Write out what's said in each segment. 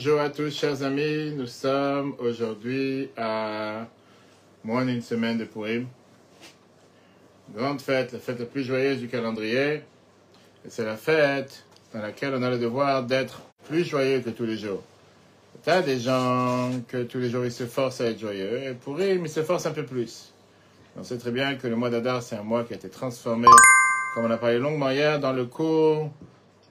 Bonjour à tous, chers amis. Nous sommes aujourd'hui à moins d'une semaine de Purim. Grande fête, la fête la plus joyeuse du calendrier. Et c'est la fête dans laquelle on a le devoir d'être plus joyeux que tous les jours. Il y des gens que tous les jours ils se forcent à être joyeux. Et Purim, ils se forcent un peu plus. On sait très bien que le mois d'Adar, c'est un mois qui a été transformé, comme on a parlé longuement hier, dans le cours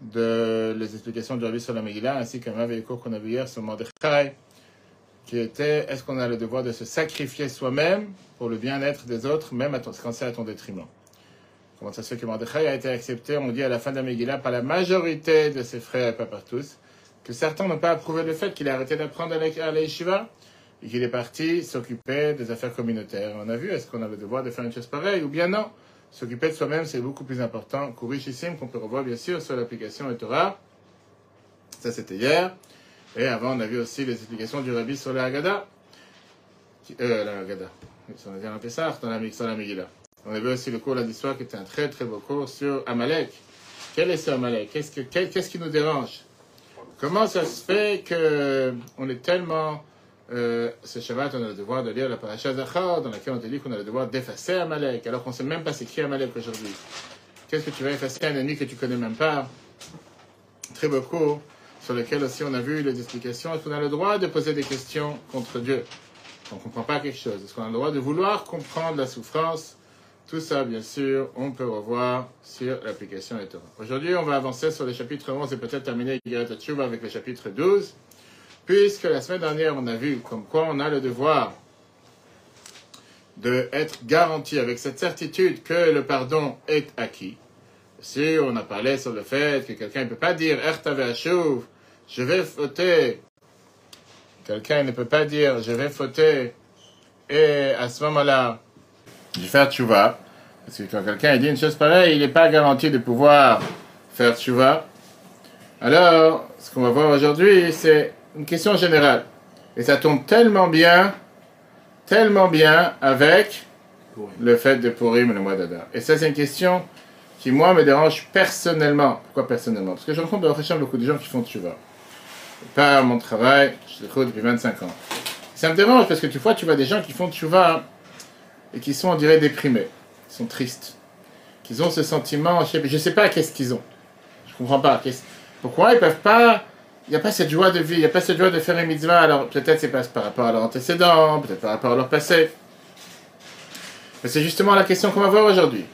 de les explications du Rabbi sur la Megillah, ainsi qu'un merveilleux cours qu'on a vu hier sur Mordechai, qui était est-ce qu'on a le devoir de se sacrifier soi-même pour le bien-être des autres, même à ton, quand c'est à ton détriment? Comment ça se fait que Mordechai a été accepté, on dit à la fin de la Megillah, par la majorité de ses frères et pas par tous, que certains n'ont pas approuvé le fait qu'il a arrêté d'apprendre à la yeshiva et qu'il est parti s'occuper des affaires communautaires. On a vu, est-ce qu'on a le devoir de faire une chose pareille ou bien non? S'occuper de soi-même, c'est beaucoup plus important qu'Urishissime, qu'on peut revoir bien sûr sur l'application Torah. Ça, c'était hier. Et avant, on a vu aussi les explications du Rabbi sur la Haggadah. Euh, la Haggadah. On a dit Pessah, la, Megillah. On a vu aussi le cours lundi soir qui était un très très beau cours sur Amalek. Quel est ce Amalek? Qu'est-ce que, qu'est-ce qui nous dérange? Comment ça se fait qu'on est tellement euh, ce Shabbat, on a le devoir de lire la paracha Zachar, dans laquelle on te dit qu'on a le devoir d'effacer Amalek, alors qu'on ne sait même pas c'est qui Amalek aujourd'hui. Qu'est-ce que tu vas effacer un ennemi que tu connais même pas? Très beau cours, sur lequel aussi on a vu les explications. Est-ce qu'on a le droit de poser des questions contre Dieu? On ne comprend pas quelque chose. Est-ce qu'on a le droit de vouloir comprendre la souffrance? Tout ça, bien sûr, on peut revoir sur l'application Torah. Aujourd'hui, on va avancer sur le chapitre 11 et peut-être terminer avec le chapitre 12. Puisque la semaine dernière, on a vu comme quoi on a le devoir d'être garanti avec cette certitude que le pardon est acquis. Si on a parlé sur le fait que quelqu'un ne peut pas dire je vais fauter. Quelqu'un ne peut pas dire je vais fauter et à ce moment-là, je vais faire tchouva. Parce que quand quelqu'un dit une chose pareille, il n'est pas garanti de pouvoir faire tchouva. Alors, ce qu'on va voir aujourd'hui, c'est une question générale. Et ça tombe tellement bien, tellement bien avec le fait de Purim le mois d'Adar. Et ça, c'est une question qui, moi, me dérange personnellement. Pourquoi personnellement? Parce que je rencontre beaucoup de gens qui font vois. Pas mon travail, je le depuis 25 ans. Ça me dérange parce que tu vois, tu vois des gens qui font vois et qui sont, on dirait, déprimés. Ils sont tristes. Qu'ils ont ce sentiment, je ne sais pas qu'est-ce qu'ils ont. Je comprends pas. Pourquoi ils peuvent pas il n'y a pas cette joie de vie, il n'y a pas cette joie de faire une mitzvah. Alors peut-être c'est pas par rapport à leur antécédent, peut-être par rapport à leur passé. Mais c'est justement la question qu'on va voir aujourd'hui.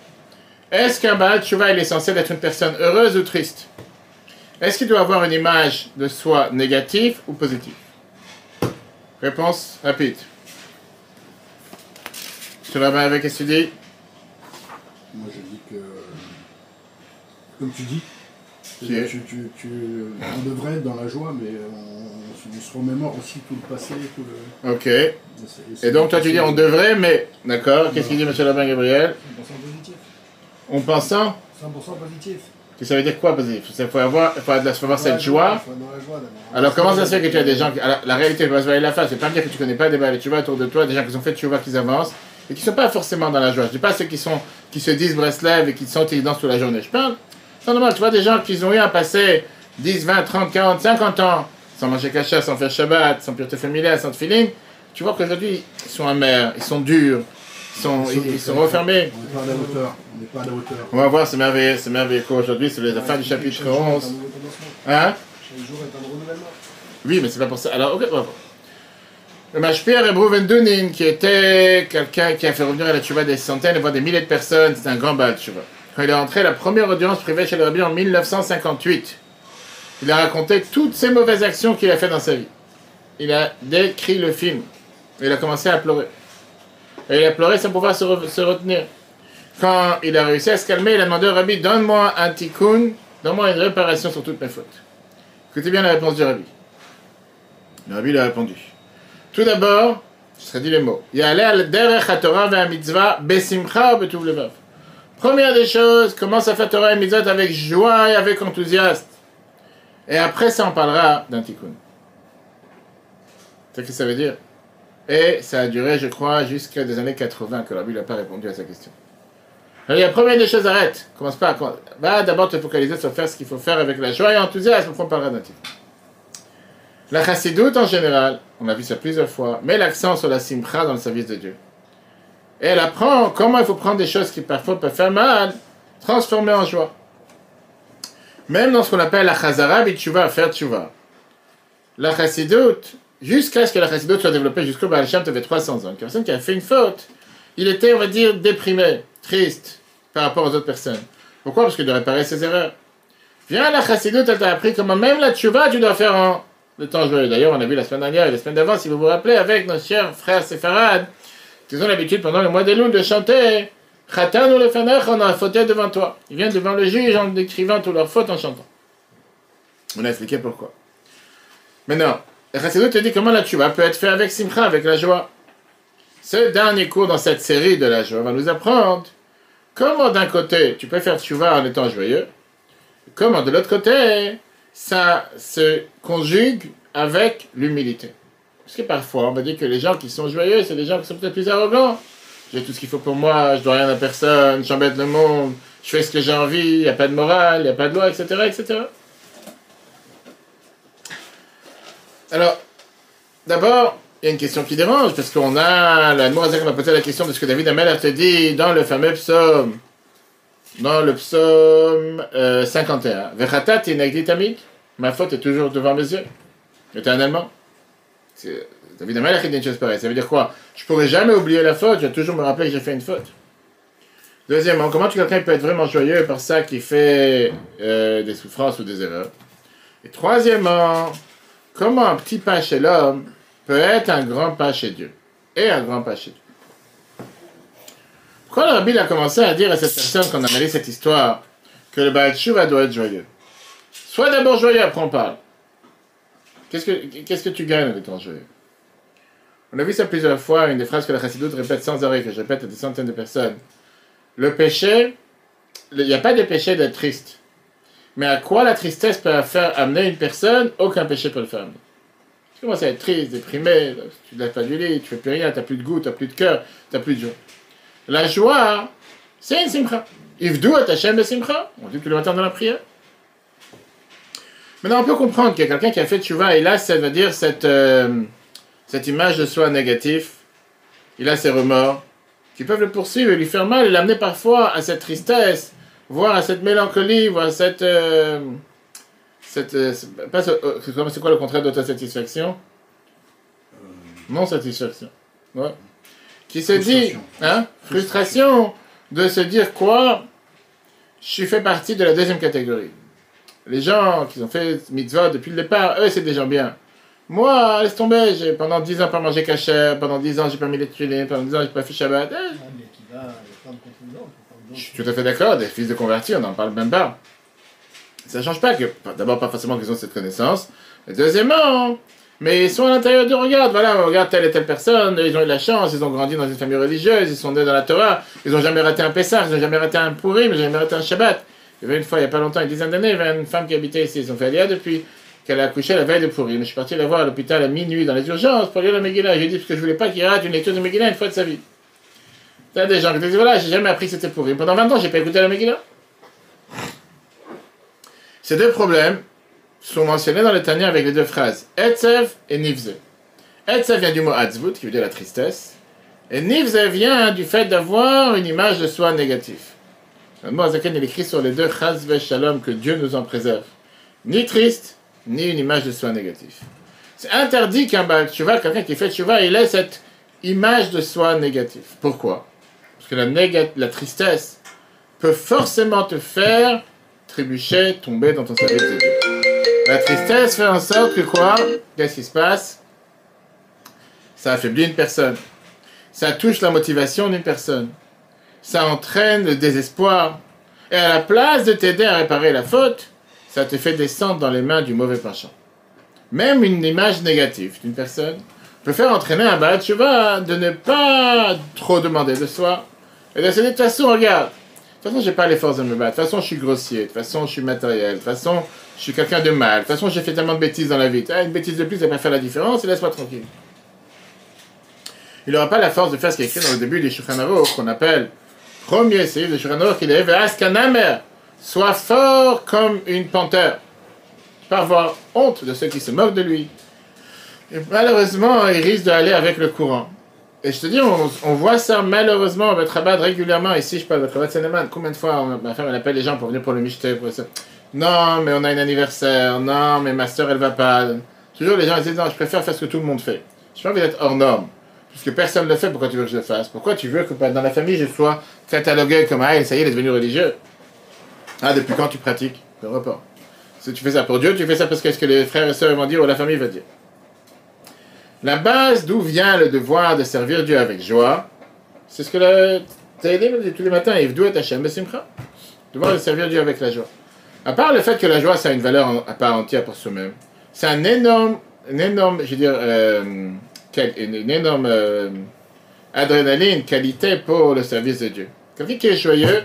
Est-ce qu'un Baal Tshuva, il est censé être une personne heureuse ou triste? Est-ce qu'il doit avoir une image de soi négative ou positive? Réponse rapide. Tu vas bien avec Moi je dis que, comme tu dis, tu, tu, tu, on devrait être dans la joie, mais on, se remémore aussi tout le passé. Tout le... Ok. Et, donc, toi, tu dis on devrait, mais. D'accord. Qu'est-ce qu'il dit, M. Labin Gabriel 100% positif. En pensant 100% positif. Ça veut dire quoi positif? Il faut avoir, faut avoir cette joie. Alors, comment ça se fait que tu as des gens. Qui, la réalité, va se voir la face. Je ne pas me dire que tu ne connais pas des balles, tu vois autour de toi, des gens qui ont fait tu vois qu'ils avancent et qui ne sont pas forcément dans la joie. Je ne dis pas ceux qui, sont, qui se disent Breslev et qui sont ils dansent toute la journée. Je parle c'est normal, tu vois des gens qui ont eu à passer 10, 20, 30, 40, 50 ans sans manger cacha, sans faire Shabbat, sans pureté familiale, sans feeling. Tu vois qu'aujourd'hui, ils sont amers, ils sont durs, ils sont, ils, sont refermés. On n'est pas à la hauteur. On n'est pas à la hauteur. On va voir, c'est merveilleux, c'est merveilleux aujourd'hui, c'est les affaires du chapitre 11. Hein? Oui, mais c'est pas pour ça. Alors, ok, on va voir. Le Mashpir Ebrouven Dunin, qui était quelqu'un qui a fait revenir à la Tchouva des centaines, voire des milliers de personnes, c'est un grand bal, tu vois quand il est rentré à la première audience privée chez le Rabbi en 1958. Il a raconté toutes ces mauvaises actions qu'il a fait dans sa vie. Il a décrit le film. Il a commencé à pleurer. Et il a pleuré sans pouvoir se, retenir. Quand il a réussi à se calmer, il a demandé au Rabbi Donne-moi un tikkun, donne-moi une réparation sur toutes mes fautes. Écoutez bien la réponse du Rabbi. Le Rabbi lui a répondu Tout d'abord, je serai dit les mots. Il y a derech Torah mitzvah besimcha levav. Première des choses, commence à faire Torah et Mitzvot avec joie et avec enthousiasme. Et après ça, on parlera d'un tikkun. C'est ce que ça veut dire. Et ça a duré, je crois, jusqu'à des années 80 que la Bible n'a pas répondu à sa question. Alors, la première des choses, arrête. Commence pas. Va d'abord te focaliser sur faire ce qu'il faut faire avec la joie et l'enthousiasme. Après, on parlera d'un tikkun. La chassidoute en général, on a vu ça plusieurs fois, met l'accent sur la simcha dans le service de Dieu. Et elle apprend comment il faut prendre des choses qui parfois peuvent faire mal, transformer en joie. Même dans ce qu'on appelle la chazara à faire tchouva. La chassidoute, jusqu'à ce que la chassidoute soit développée jusqu'au Baal Shem avait 300 ans. Une personne qui a fait une faute, il était, on va dire, déprimé, triste par rapport aux autres personnes. Pourquoi? Parce qu'il doit réparer ses erreurs. Viens, la chassidoute, elle t'a appris comment même la tchouva, tu dois faire en le temps joyeux. D'ailleurs, on a vu la semaine dernière et la semaine d'avant, si vous vous rappelez, avec nos chers frères séfarades, qui ont l'habitude pendant le mois des loups de chanter ou le Fanach, on a fauté devant toi. Ils viennent devant le juge en décrivant toutes leurs fautes en chantant. On a expliqué pourquoi. Maintenant, la chassidoute te dit comment la tchouva peut être fait avec simcha, avec la joie. Ce dernier cours dans cette série de la joie va nous apprendre comment d'un côté tu peux faire tchouva en étant joyeux, comment de l'autre côté ça se conjugue avec l'humilité. Parce que parfois, on va dire que les gens qui sont joyeux, c'est les gens qui sont peut-être plus arrogants. J'ai tout ce qu'il faut pour moi, je dois rien à personne, j'embête le monde, je fais ce que j'ai envie, il n'y a pas de morale, il n'y a pas de loi, etc., etc. Alors, d'abord, il y a une question qui dérange, parce qu'on a, la on m'a posé la question de ce que David Amel te dit dans le fameux psaume dans le psaume 51. Euh, Vechatat tamik. Ma faute est toujours devant mes yeux. Éternellement. David Amalek dit une chose pareille. Ça veut dire quoi? Je pourrais jamais oublier la faute, je vais toujours me rappeler que j'ai fait une faute. Deuxièmement, comment quelqu'un peut être vraiment joyeux par ça qui fait euh, des souffrances ou des erreurs? Et troisièmement, comment un petit pas chez l'homme peut être un grand pas chez Dieu? Et un grand pas chez Dieu. Quand le rabbi a commencé à dire à cette personne qu'on a mêlé cette histoire que le Baal Tshuva doit être joyeux, sois d'abord joyeux, après on parle. Qu'est-ce que, tu gagnes en étant joyeux On a vu ça plusieurs fois, une des phrases que la Chassidoute répète sans arrêt, que je répète à des centaines de personnes. Le péché, il n'y a pas de péché d'être triste. Mais à quoi la tristesse peut faire amener une personne Aucun péché peut le faire amener? Tu commences à être triste, déprimé, tu ne lèves pas du lit, tu fais plus rien, tu n'as plus de goût, tu n'as plus de cœur, tu n'as plus de joie. La joie, c'est une simcha. Ivdu et simcha. On dit que le matin dans la prière. Maintenant, on peut comprendre qu'il y a quelqu'un qui a fait tchouva et là, ça veut dire cette, euh, cette image de soi négatif. Il a ses remords qui peuvent le poursuivre et lui faire mal et l'amener parfois à cette tristesse, voire à cette mélancolie, voire à cette. Euh, cette euh, c'est quoi le contraire d'autosatisfaction? Non satisfaction. Ouais qui se dit, hein, frustration de se dire quoi? Je fais partie de la deuxième catégorie. Les gens qui ont fait mitzvah depuis le départ, eux, c'est des gens bien. Moi, laisse tomber, j'ai pendant 10 ans pas mangé cachère, pendant 10 ans j'ai pas mis les tuiles, pendant 10 ans j'ai pas fait Shabbat. Eh. Je suis tout à fait d'accord, des fils de convertis, on n'en parle même pas. Ça ne change pas que, d'abord, pas forcément qu'ils ont cette connaissance, et deuxièmement, mais ils sont à l'intérieur du regard. Voilà, on regarde telle et telle personne, ils ont eu la chance, ils ont grandi dans une famille religieuse, ils sont nés dans la Torah, ils n'ont jamais raté un Pessah, ils n'ont jamais raté un Purim, ils n'ont jamais raté un Shabbat. Il y avait une fois, il n'y a pas longtemps, une dizaine d'années, il y avait une femme qui habitait ici. Ils ont fait depuis qu'elle a accouché la veille de Purim. Je suis parti la voir à l'hôpital à minuit dans les urgences pour lire la Megillah. J'ai dit parce que je voulais pas qu'il rate une lecture de Megillah une fois de sa vie. Il y a des gens qui disent voilà, j'ai jamais appris que c'était Purim. Pendant 20 ans, j'ai pas écouté la Megillah. Ces deux problèmes sont mentionnés dans le Tanya avec les deux phrases Etzev et Nivze. Etzev vient du mot Atzvut, qui veut dire la tristesse, et Nivze vient du fait d'avoir une image de soi négative. Le mot Azaken, il écrit sur les deux Chazve Shalom que Dieu nous en préserve. Ni triste, ni une image de soi négative. C'est interdit qu'un vois quelqu'un qui fait Tshuva, il ait cette image de soi négative. Pourquoi? Parce que la, la tristesse peut forcément te faire trébucher, tomber dans ton service de Dieu. La tristesse fait en sorte que quoi? Qu'est-ce qui se passe? Ça affaiblit une personne. Ça touche la motivation d'une personne. Ça entraîne le désespoir. Et à la place de t'aider à réparer la faute, ça te fait descendre dans les mains du mauvais penchant. Même une image négative d'une personne peut faire entraîner un bad de ne pas trop demander de soi. Et de se dire, de toute façon, regarde, de toute façon, j'ai pas les forces de me battre. De toute façon, je suis grossier. De toute façon, je suis matériel. De toute façon, je suis quelqu'un de mal. De toute façon, j'ai fait tellement de bêtises dans la vie. Ah, une bêtise de plus, ça va pas faire la différence. Laisse-moi tranquille. Il n'aura pas la force de faire ce qui est écrit dans le début des Shulchan qu'on appelle premier c'est de Shulchan qui est Askanamer. Sois fort comme une panthère. Pas avoir honte de ceux qui se moquent de lui. Et malheureusement, il risque d'aller avec le courant. Et je te dis, on, voit ça malheureusement à Betrabad régulièrement. Ici, je parle de Betrabad Saneman. Combien de fois ma femme elle appelle les gens pour venir pour le michté pour ça? Non, mais on a un anniversaire. Non, mais ma soeur elle va pas. Toujours les gens ils disent non, je préfère faire ce que tout le monde fait. Je pas envie d'être hors norme. Puisque personne ne le fait, pourquoi tu veux que je le fasse? Pourquoi tu veux que dans la famille je sois catalogué comme ah, ça y est, il est devenu religieux Ah, depuis quand tu pratiques? Le repas. Si tu fais ça pour Dieu, tu fais ça parce que ce que les frères et sœurs vont dire ou la famille va dire. La base d'où vient le devoir de servir Dieu avec joie, c'est ce que le Taïlim dit tous les matins, Yvdou et Hachem Besimcha. Devoir de servir Dieu avec la joie. À part le fait que la joie, ça a une valeur à part entière pour soi-même, c'est un énorme, un énorme, je veux dire, euh, une énorme euh, adrénaline, qualité pour le service de Dieu. Quelqu'un qui est joyeux,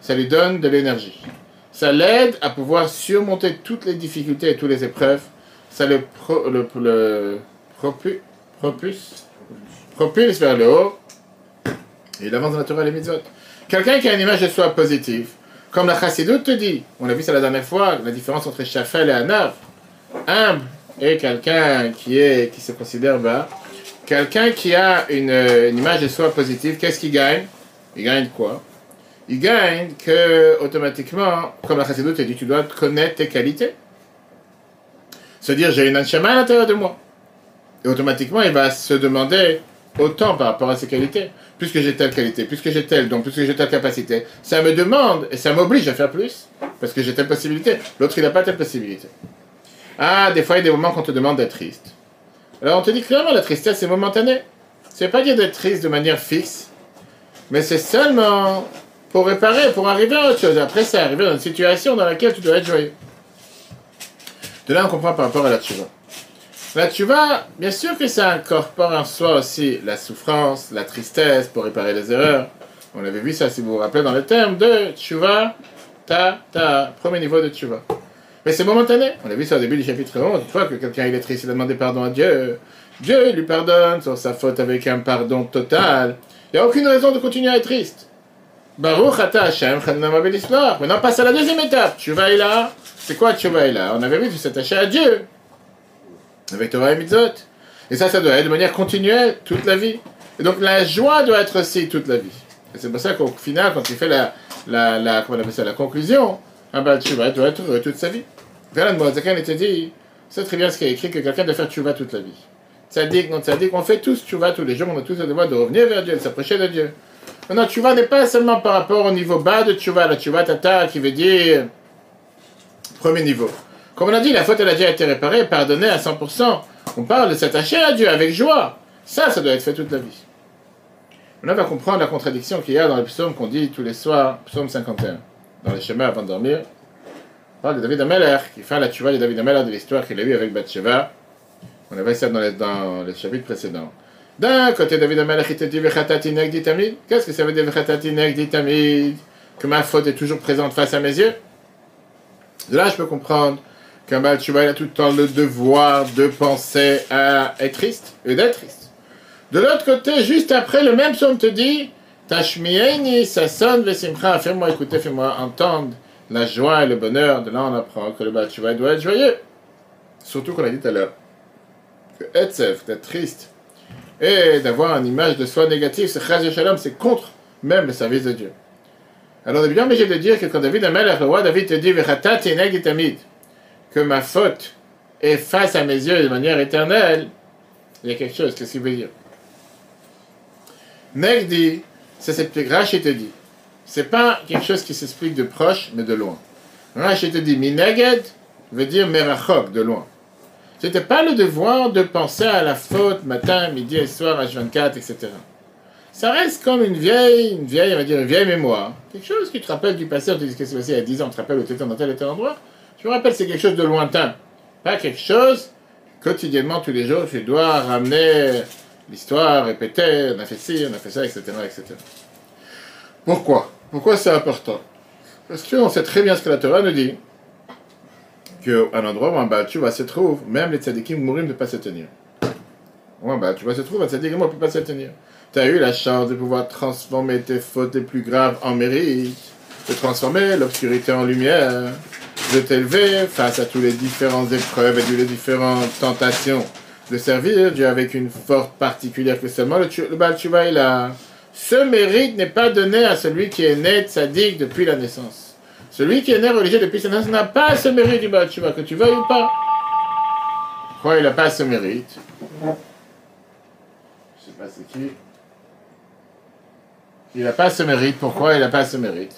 ça lui donne de l'énergie. Ça l'aide à pouvoir surmonter toutes les difficultés et toutes les épreuves. Ça le, pro- le, le propu- propulse, vers le haut. Et il avance dans la Torah et. Quelqu'un qui a une image de soi positive, comme la Chassidoute te dit, on a vu ça la dernière fois, la différence entre Shafel et Anav. Humble et quelqu'un qui, est, qui se considère bas. Quelqu'un qui a une, image de soi positive, qu'est-ce qu'il gagne? Il gagne quoi? Il gagne que, automatiquement, comme la Chassidoute te dit, tu dois connaître tes qualités. Se dire, j'ai une anshama à l'intérieur de moi. Et automatiquement, il va se demander autant par rapport à ses qualités. Puisque j'ai telle qualité, puisque j'ai telle don, puisque j'ai telle capacité, ça me demande et ça m'oblige à faire plus. Parce que j'ai telle possibilité. L'autre, il n'a pas telle possibilité. Ah, des fois, il y a des moments qu'on te demande d'être triste. Alors, on te dit clairement, la tristesse, c'est momentané. C'est pas dire d'être triste de manière fixe, mais c'est seulement pour réparer, pour arriver à autre chose. Après, c'est arriver dans une situation dans laquelle tu dois être joyeux. De là, on comprend par rapport à la tchouva. La tchouva, bien sûr que ça incorpore en soi aussi la souffrance, la tristesse pour réparer les erreurs. On avait vu ça, si vous vous rappelez, dans le terme de tchouva, ta, ta, premier niveau de tchouva. Mais c'est momentané. On a vu ça au début du chapitre 11. Une fois que quelqu'un il est triste, il a demandé pardon à Dieu. Dieu il lui pardonne sur sa faute avec un pardon total. Il n'y a aucune raison de continuer à être triste. Baruch Hashem. Maintenant, passe à la deuxième étape. Là. C'est quoi là? On avait vu, tu s'attacher à Dieu. Avec Torah et Mitzvot. Et ça, ça doit être de manière continuelle toute la vie. Et donc, la joie doit être aussi toute la vie. Et c'est pour ça qu'au final, quand tu fais la, la, comment on appelle ça, la conclusion, ah bah, Tchouva doit être heureux toute sa vie. Voilà, Moazakan, il te dit, c'est très bien ce qu'il y a écrit, que quelqu'un doit faire Tchouva toute la vie. Ça dit, non, dit qu'on fait tous Tchouva tous les jours, on a tous le devoir de revenir vers Dieu, de s'approcher de Dieu. Maintenant, Tchouva n'est pas seulement par rapport au niveau bas de Tchouva, la Tchouva Tata, qui veut dire premier niveau. Comme on a dit, la faute elle a déjà été réparée, pardonnée à 100%. On parle de s'attacher à Dieu avec joie. Ça, ça doit être fait toute la vie. On va comprendre la contradiction qu'il y a dans le psaume qu'on dit tous les soirs, psaume 51, dans les chemins avant de dormir. Parle de David Ameller, qui fait la tchouva de David Ameller de l'histoire qu'il a eue avec Bathsheba. On avait ça dans les, dans les chapitres précédents. D'un côté, David Ameller, il te dit Vechatati negdi tamid. Qu'est-ce que ça veut dire Vechatati negdi tamid? Que ma faute est toujours présente face à mes yeux De là, je peux comprendre qu'un Baal Tshuva, il a tout le temps le devoir de penser à être triste et d'être triste. De l'autre côté, juste après, le même psaume te dit Tashmieni, ça sonne, Vesimcha, fais-moi écouter, fais-moi entendre la joie et le bonheur. De là, on apprend que le Baal Tshuva doit être joyeux. Surtout qu'on a dit tout à l'heure que Etzef, d'être triste, et d'avoir une image de soi négative, c'est c'est contre même le service de Dieu. Alors, on est bien obligé de dire que quand David Amel, le roi David te dit que ma faute est face à mes yeux de manière éternelle, il y a quelque chose. Qu'est-ce qu'il veut dire Negdi, ça s'explique. Rashi te dit. C'est pas quelque chose qui s'explique de proche, mais de loin. Rashi te dit Mineged veut dire merachok, de loin. C'était pas le devoir de penser à la faute matin, midi soir, H24, etc. Ça reste comme une vieille, une vieille, on va dire, une vieille mémoire. Quelque chose qui te rappelle du passé, on te dit ce qui s'est passé il y a 10 ans, on te rappelle où tu étais dans tel et tel endroit. Je me rappelle, c'est quelque chose de lointain. Pas quelque chose, quotidiennement, tous les jours, tu dois ramener l'histoire, répéter, on a fait ci, on a fait ça, etc. etc. Pourquoi? Pourquoi c'est important? Parce qu'on sait très bien ce que la Torah nous dit, qu'à endroit où un Baal Tshuva se trouve, même les tzadikim mourim ne peuvent pas se tenir. Où un Baal se trouve, un tzadikim ne peut pas se tenir. Tu as eu la chance de pouvoir transformer tes fautes les plus graves en mérite, de transformer l'obscurité en lumière, de t'élever face à toutes les différentes épreuves et toutes les différentes tentations de servir Dieu avec une force particulière que seulement le, le Baal Tshuva il a. Ce mérite n'est pas donné à celui qui est né tzaddik depuis la naissance. Celui qui est né religieux depuis sa naissance n'a pas ce mérite du Baal que tu veuilles ou pas. Pourquoi il n'a pas ce mérite Je sais pas c'est qui. Il n'a pas ce mérite. Pourquoi il n'a pas ce mérite?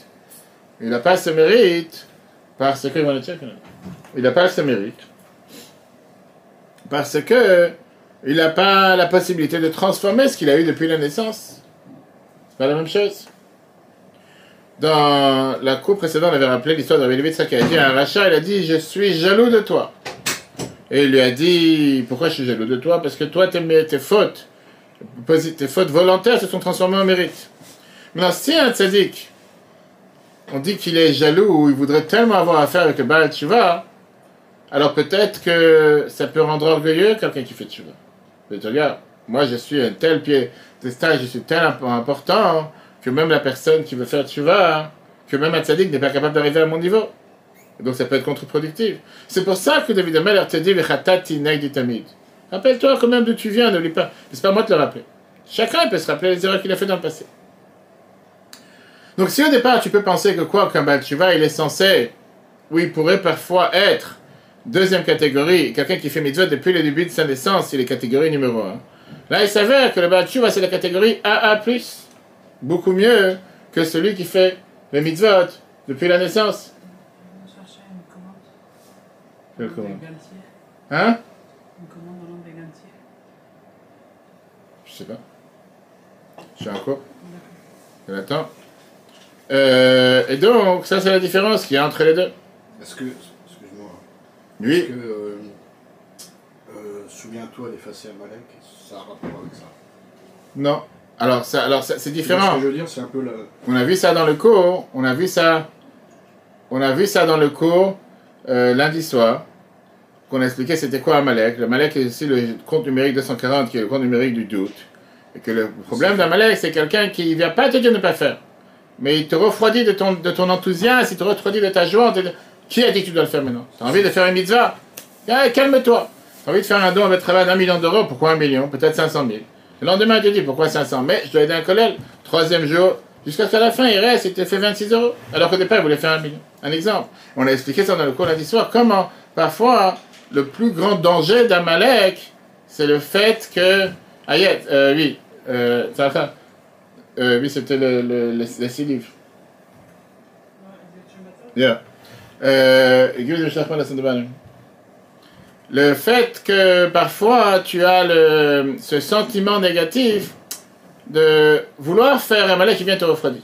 Il n'a pas ce mérite parce que. Il n'a pas ce mérite. Parce que il n'a pas la possibilité de transformer ce qu'il a eu depuis la naissance. C'est pas la même chose. Dans la cour précédente, on avait rappelé l'histoire de Rabbi qui a dit à un rachat, il a dit, je suis jaloux de toi. Et il lui a dit, pourquoi je suis jaloux de toi? Parce que toi, tes, tes fautes, tes fautes volontaires se sont transformées en mérite. Maintenant, si un tzaddik, on dit qu'il est jaloux ou il voudrait tellement avoir affaire avec le Baal Tshuva, alors peut-être que ça peut rendre orgueilleux quelqu'un qui fait Tshuva. Mais regarde, moi je suis un tel pied de stage, je suis tellement important que même la personne qui veut faire Tshuva, que même un tzaddik n'est pas capable d'arriver à mon niveau. donc ça peut être contre-productif. C'est pour ça que David Ameller te dit Rappelle-toi quand même d'où tu viens, n'oublie pas. C'est pas moi de le rappeler. Chacun peut se rappeler les erreurs qu'il a fait dans le passé. Donc si au départ tu peux penser que quoi qu'un Baal il est censé, oui, il pourrait parfois être deuxième catégorie, quelqu'un qui fait mitzvot depuis le début de sa naissance, il est catégorie numéro un. Là, il s'avère que le Baal c'est la catégorie AA+, beaucoup mieux que celui qui fait les mitzvot depuis la naissance. Quelle commande? Hein? Une commande au nom des Je sais pas. Je suis en cours. Euh, et donc, ça c'est la différence qu'il y a entre les deux. Est-ce que, excuse-moi, Oui. est-ce que, euh, euh, souviens-toi d'effacer Amalek, ça a rapport avec ça Non. Alors, ça, alors ça, c'est différent. Ce que je veux dire, c'est un peu la... On a vu ça dans le cours. On a vu ça. On a vu ça dans le cours euh, lundi soir. Qu'on a expliqué c'était quoi Amalek. Le Amalek est aussi le compte numérique 240 qui est le compte numérique du doute. Et que le problème d'Amalek, c'est quelqu'un qui ne vient pas te dire de ne pas faire. Mais il te refroidit de ton, de ton enthousiasme, il te refroidit de ta joie. Qui a dit que tu dois le faire maintenant? Tu as envie de faire une mitzvah? Calme-toi. Tu as envie de faire un don avec travail d'un million d'euros Pourquoi un million? Peut-être 500 000. Le lendemain, il te dit pourquoi 500 Mais je dois aider un collègue. Troisième jour, jusqu'à ce qu'à la fin, il reste, il te fait 26 euros. Alors qu'au départ, il voulait faire un million. Un exemple. On a expliqué ça dans le cours lundi soir. Comment, parfois, le plus grand danger d'Amalek, c'est le fait que. Ayet, euh, oui, euh, euh, oui, c'était le, le, les, les six livres. Yeah. Euh, le fait que parfois tu as le, ce sentiment négatif de vouloir faire un malais qui vient te refroidir.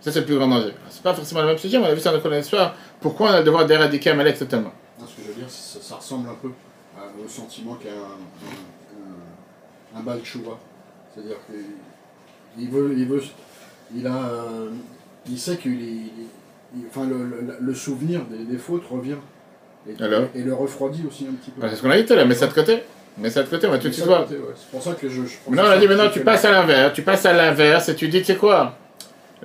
Ça, c'est le plus grand danger. C'est pas forcément le même sujet, mais on a vu ça dans l'histoire. Pourquoi on a le devoir d'éradiquer un malais totalement? Ce que je veux dire, ça, ça ressemble un peu au sentiment qu'un un, un, un C'est-à-dire que il veut, il veut, il a, euh, il sait qu'il enfin le, le, le, souvenir des, fautes revient. Et, Alors et le refroidit aussi un petit peu. c'est ce qu'on a dit tout à l'heure, mets ça de côté. Mets ça de côté, on va tout de suite voir. Ouais. C'est pour ça que je. je non, on a dit maintenant tu passes à l'inverse, tu passes à l'inverse et tu dis, tu sais quoi?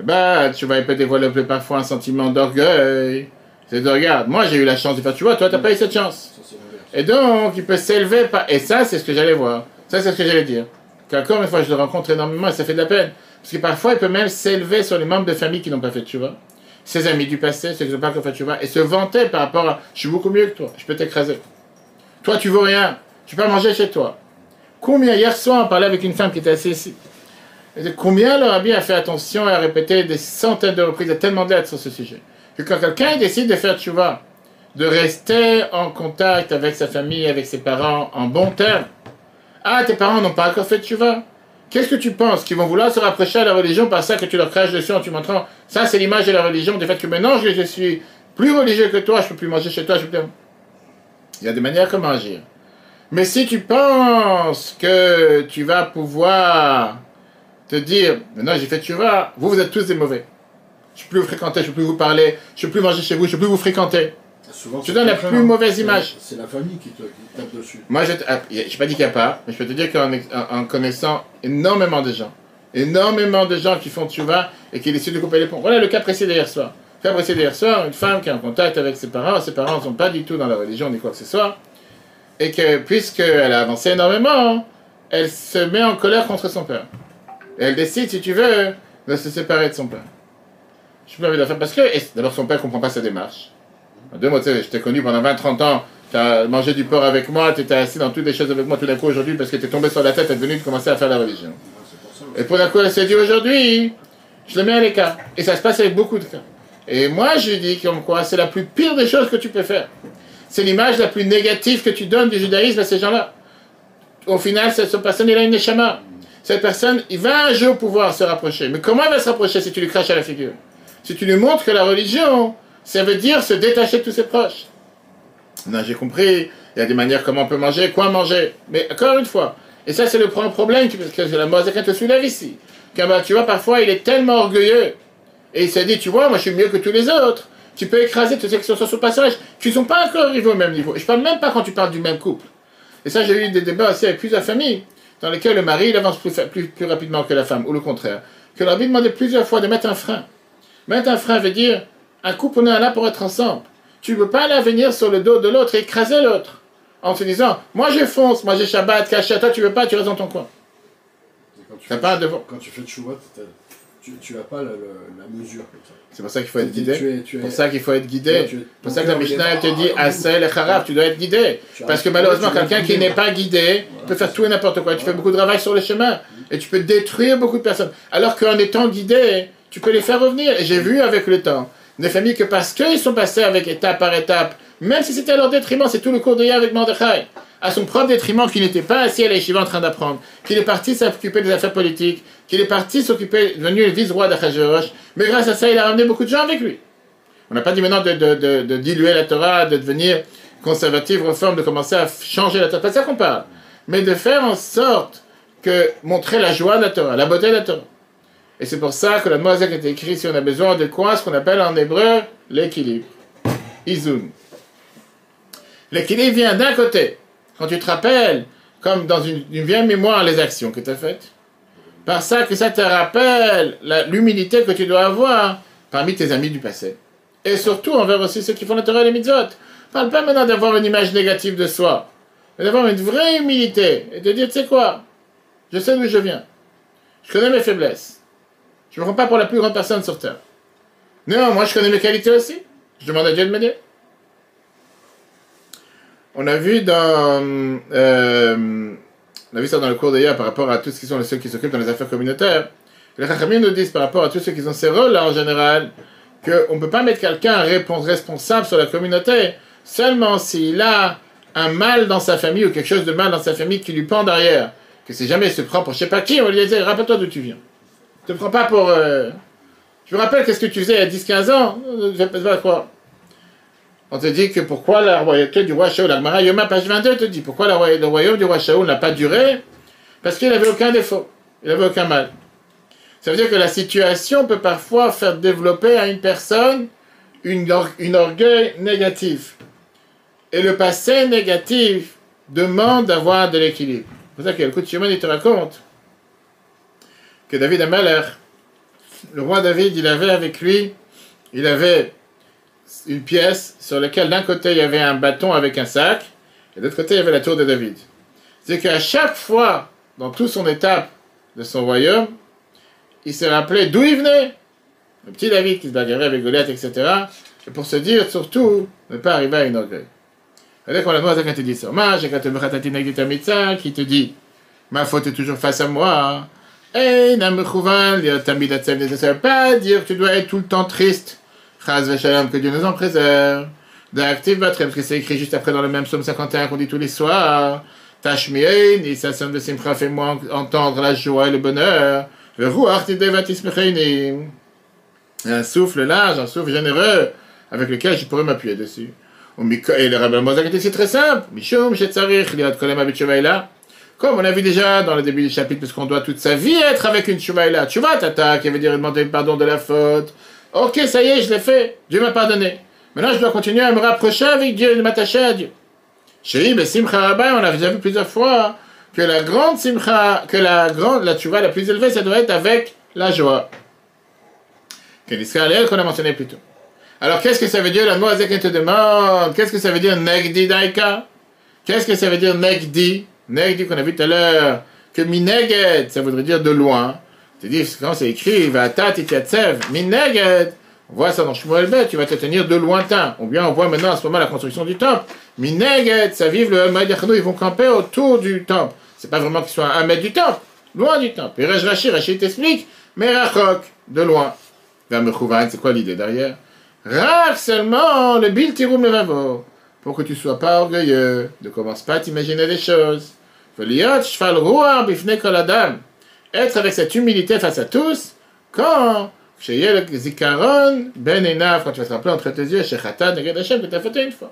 Bah, tu vas peut-être développer parfois un sentiment d'orgueil. C'est de regarde, moi j'ai eu la chance de faire, tu vois, toi t'as pas eu cette chance. Ça, et donc, il peut s'élever par. Et ça, c'est ce que j'allais voir. Ça, c'est ce que j'allais dire qu'encore une fois, je le rencontre énormément et ça fait de la peine. Parce que parfois, il peut même s'élever sur les membres de famille qui n'ont pas fait tu vois. Ses amis du passé, ceux qui n'ont pas fait vois, et se vanter par rapport à je suis beaucoup mieux que toi, je peux t'écraser. Toi, tu vaux rien, tu peux manger chez toi. Combien, hier soir, on parlait avec une femme qui était assise ici. Combien le rabbi a fait attention et a répété des centaines de reprises, a tellement d'aide sur ce sujet. Que quand quelqu'un décide de faire vois, de rester en contact avec sa famille, avec ses parents, en bon terme, ah, tes parents n'ont pas encore fait vas. Qu'est-ce que tu penses? Qu'ils vont vouloir se rapprocher à la religion par ça que tu leur craches dessus en tu montrant Ça, c'est l'image de la religion, du fait que maintenant je, suis plus religieux que toi, je peux plus manger chez toi, je peux Il y a des manières comment agir. Mais si tu penses que tu vas pouvoir te dire Maintenant j'ai fait tu vas, vous, vous êtes tous des mauvais. Je ne peux plus vous fréquenter, je ne peux plus vous parler, je ne peux plus manger chez vous, je ne peux plus vous fréquenter. Souvent, tu donnes la plus mauvaise image. C'est la famille qui te qui tape dessus. Moi, je n'ai pas dit qu'il n'y a pas, mais je peux te dire qu'en en connaissant énormément de gens, énormément de gens qui font vas et qui décident de couper les ponts. Voilà le cas précis d'hier soir. Le cas précis d'hier soir, une femme qui est en contact avec ses parents, ses parents ne sont pas du tout dans la religion ni quoi que ce soit. et que puisqu'elle a avancé énormément, elle se met en colère contre son père. Et elle décide, si tu veux, de se séparer de son père. Je peux de faire parce que, d'abord, son père comprend pas sa démarche. Deux mots, tu sais, je t'ai connu pendant 20-30 ans, tu as mangé du porc avec moi, tu étais assis dans toutes les choses avec moi tout d'un coup aujourd'hui parce que tu es tombé sur la tête, tu es venu de commencer à faire la religion. Et pour d'un coup, elle s'est dit aujourd'hui, je le mets à l'écart. Et ça se passe avec beaucoup de cas. Et moi, je dis comme quoi c'est la plus pire des choses que tu peux faire. C'est l'image la plus négative que tu donnes du judaïsme à ces gens-là. Au final, cette personne, il a une neshama. Cette personne, il va un jour pouvoir se rapprocher. Mais comment il va se rapprocher si tu lui craches à la figure? Si tu lui montres que la religion, ça veut dire se détacher de tous ses proches. Non, j'ai compris. Il y a des manières comment on peut manger, quoi manger. Mais encore une fois, et ça c'est le grand problème que que la Mosaïque te soulève ici. Car bah, tu vois, parfois il est tellement orgueilleux. Et il s'est dit, tu vois, moi je suis mieux que tous les autres. Tu peux écraser tous ceux qui sur ce passage. Tu ne sont pas encore arrivés au même niveau. Et je parle même pas quand tu parles du même couple. Et ça, j'ai eu des débats aussi avec plusieurs familles, dans lesquelles le mari il avance plus, plus, plus rapidement que la femme, ou le contraire. Que leur demandait plusieurs fois de mettre un frein. Mettre un frein veut dire, un couple, on est là pour être ensemble. Tu ne peux pas aller venir sur le dos de l'autre et écraser l'autre. En te disant, moi je fonce, moi j'ai Shabbat, caché, toi tu veux pas, tu restes dans ton coin. Quand tu, fais, pas devoir. quand tu fais de Chouvat, tu, tu as pas la, la- la mesure. C'est pour ça qu'il faut être guidé. C'est pour ça qu'il faut être guidé. C'est pour ça que la Mishnah elle te dit Asel et Harab, tu dois être guidé. Parce que malheureusement, quelqu'un qui n'est pas guidé peut faire tout et n'importe quoi. Tu fais beaucoup de travail sur le chemin et tu peux détruire beaucoup de personnes. Alors qu'en étant guidé, tu peux les faire revenir. Et j'ai vu avec le temps des familles que parce qu'ils sont passés avec étape par étape, même si c'était à leur détriment, c'est tout le cours de hier avec Mordechai, à son propre détriment, qu'il n'était pas assis à l'échiva en train d'apprendre, qu'il est parti s'occuper des affaires politiques, qu'il est parti s'occuper, devenu le vice-roi d'Achashverosh, mais grâce à ça, il a ramené beaucoup de gens avec lui. On n'a pas dit maintenant de, de- diluer la Torah, de devenir conservatif, réforme, de commencer à changer la Torah. Pas ça qu'on parle. Mais de faire en sorte que montrer la joie de la Torah, la beauté de la Torah. Et c'est pour ça que la Moazek est écrit si on a besoin de quoi, ce qu'on appelle en hébreu l'équilibre. Izun. L'équilibre vient d'un côté. Quand tu te rappelles, comme dans une, vieille mémoire, les actions que tu as faites. Par ça que ça te rappelle l'humilité que tu dois avoir parmi tes amis du passé. Et surtout envers aussi ceux qui font la Torah et les mitzvot. Parle pas maintenant d'avoir une image négative de soi, mais d'avoir une vraie humilité et de dire, tu sais quoi, je sais d'où je viens. Je connais mes faiblesses. Je ne me prends pas pour la plus grande personne sur Terre. Non, moi je connais mes qualités aussi. Je demande à Dieu de m'aider. On a vu dans... euh, on a vu ça dans le cours d'hier par rapport à tous qui sont ceux qui s'occupent dans les affaires communautaires. Les Chachamim nous disent par rapport à tous ceux qui ont ces rôles-là en général, qu'on ne peut pas mettre quelqu'un responsable sur la communauté seulement s'il a un mal dans sa famille ou quelque chose de mal dans sa famille qui lui pend derrière. Que si jamais il se prend pour je sais pas qui, on lui dit rappelle-toi d'où tu viens. Ne te prends pas pour. euh, Je me rappelle qu'est-ce que tu faisais il y a 10-15 ans, je pas quoi. On te dit que pourquoi la royauté du roi Shaoul, la Yoma, page 22, te dit pourquoi le royaume du roi Shaoul n'a pas duré? Parce qu'il n'avait aucun défaut, il n'avait aucun mal. Ça veut dire que la situation peut parfois faire développer à une personne une, une orgueil négatif. Et le passé négatif demande d'avoir de l'équilibre. C'est pour ça que le coup de Shimon, il te raconte que David Amalek, le roi David, il avait avec lui, il avait une pièce sur laquelle d'un côté il y avait un bâton avec un sac, et de l'autre côté il y avait la tour de David. C'est qu'à chaque fois, dans toute son étape de son royaume, il s'est rappelé d'où il venait. Le petit David qui se bagarrait avec Goliath, etc. Et pour se dire surtout, ne pas arriver à une orgueil. C'est-à-dire qu'on a quand te dit ça, quand te qui te dit, ma faute est toujours face à moi. Pas dire que tu dois être tout le temps triste. Que Dieu nous en préserve. D'active que c'est écrit juste après dans le même psaume 51 qu'on dit tous les soirs. Tashmiein, et ça sonne de simcha, fais-moi entendre la joie et le bonheur. Le ruach. Un souffle large, un souffle généreux, avec lequel je pourrais m'appuyer dessus. Et le rabbin Mozart était très simple. Mishum, shetzarich, liot kolem abitchovaïla. Comme on a vu déjà dans le début du chapitre, parce qu'on doit toute sa vie être avec une. Tu vois, tata, qui veut dire demander pardon de la faute. Ok, ça y est, je l'ai fait. Dieu m'a pardonné. Maintenant, je dois continuer à me rapprocher avec Dieu, de m'attacher à Dieu. Chez mais Simcha Rabba, on a déjà vu plusieurs fois que la grande Simcha, que la grande, la la plus élevée, ça doit être avec la joie. Que l'Israël qu'on a mentionné plus tôt. Alors, qu'est-ce que ça veut dire, la Moazek te demande? Qu'est-ce que ça veut dire, Negdi Daika? Qu'est-ce que ça veut dire negdi? Negdi qu'on a vu tout à l'heure, que mineged, ça voudrait dire de loin. Dis, quand c'est écrit, va titatsev, mineged, on voit ça dans Shmuel Bet, tu vas te tenir de lointain. Ou bien on voit maintenant à ce moment la construction du temple. Mineged, ça vive le Maïdachano, ils vont camper autour du temple. C'est pas vraiment qu'ils soient à un mètre du temple, loin du temple. Et Rej Rashi, Rashi t'explique, mais Rachok, de loin. Vers c'est quoi l'idée derrière? Rak seulement le bil tirum le pour que tu sois pas orgueilleux, ne commence pas à t'imaginer des choses. Être avec cette humilité face à tous, quand ben quand tu vas te rappeler entre tes yeux, Hashem, que tu as fait une fois.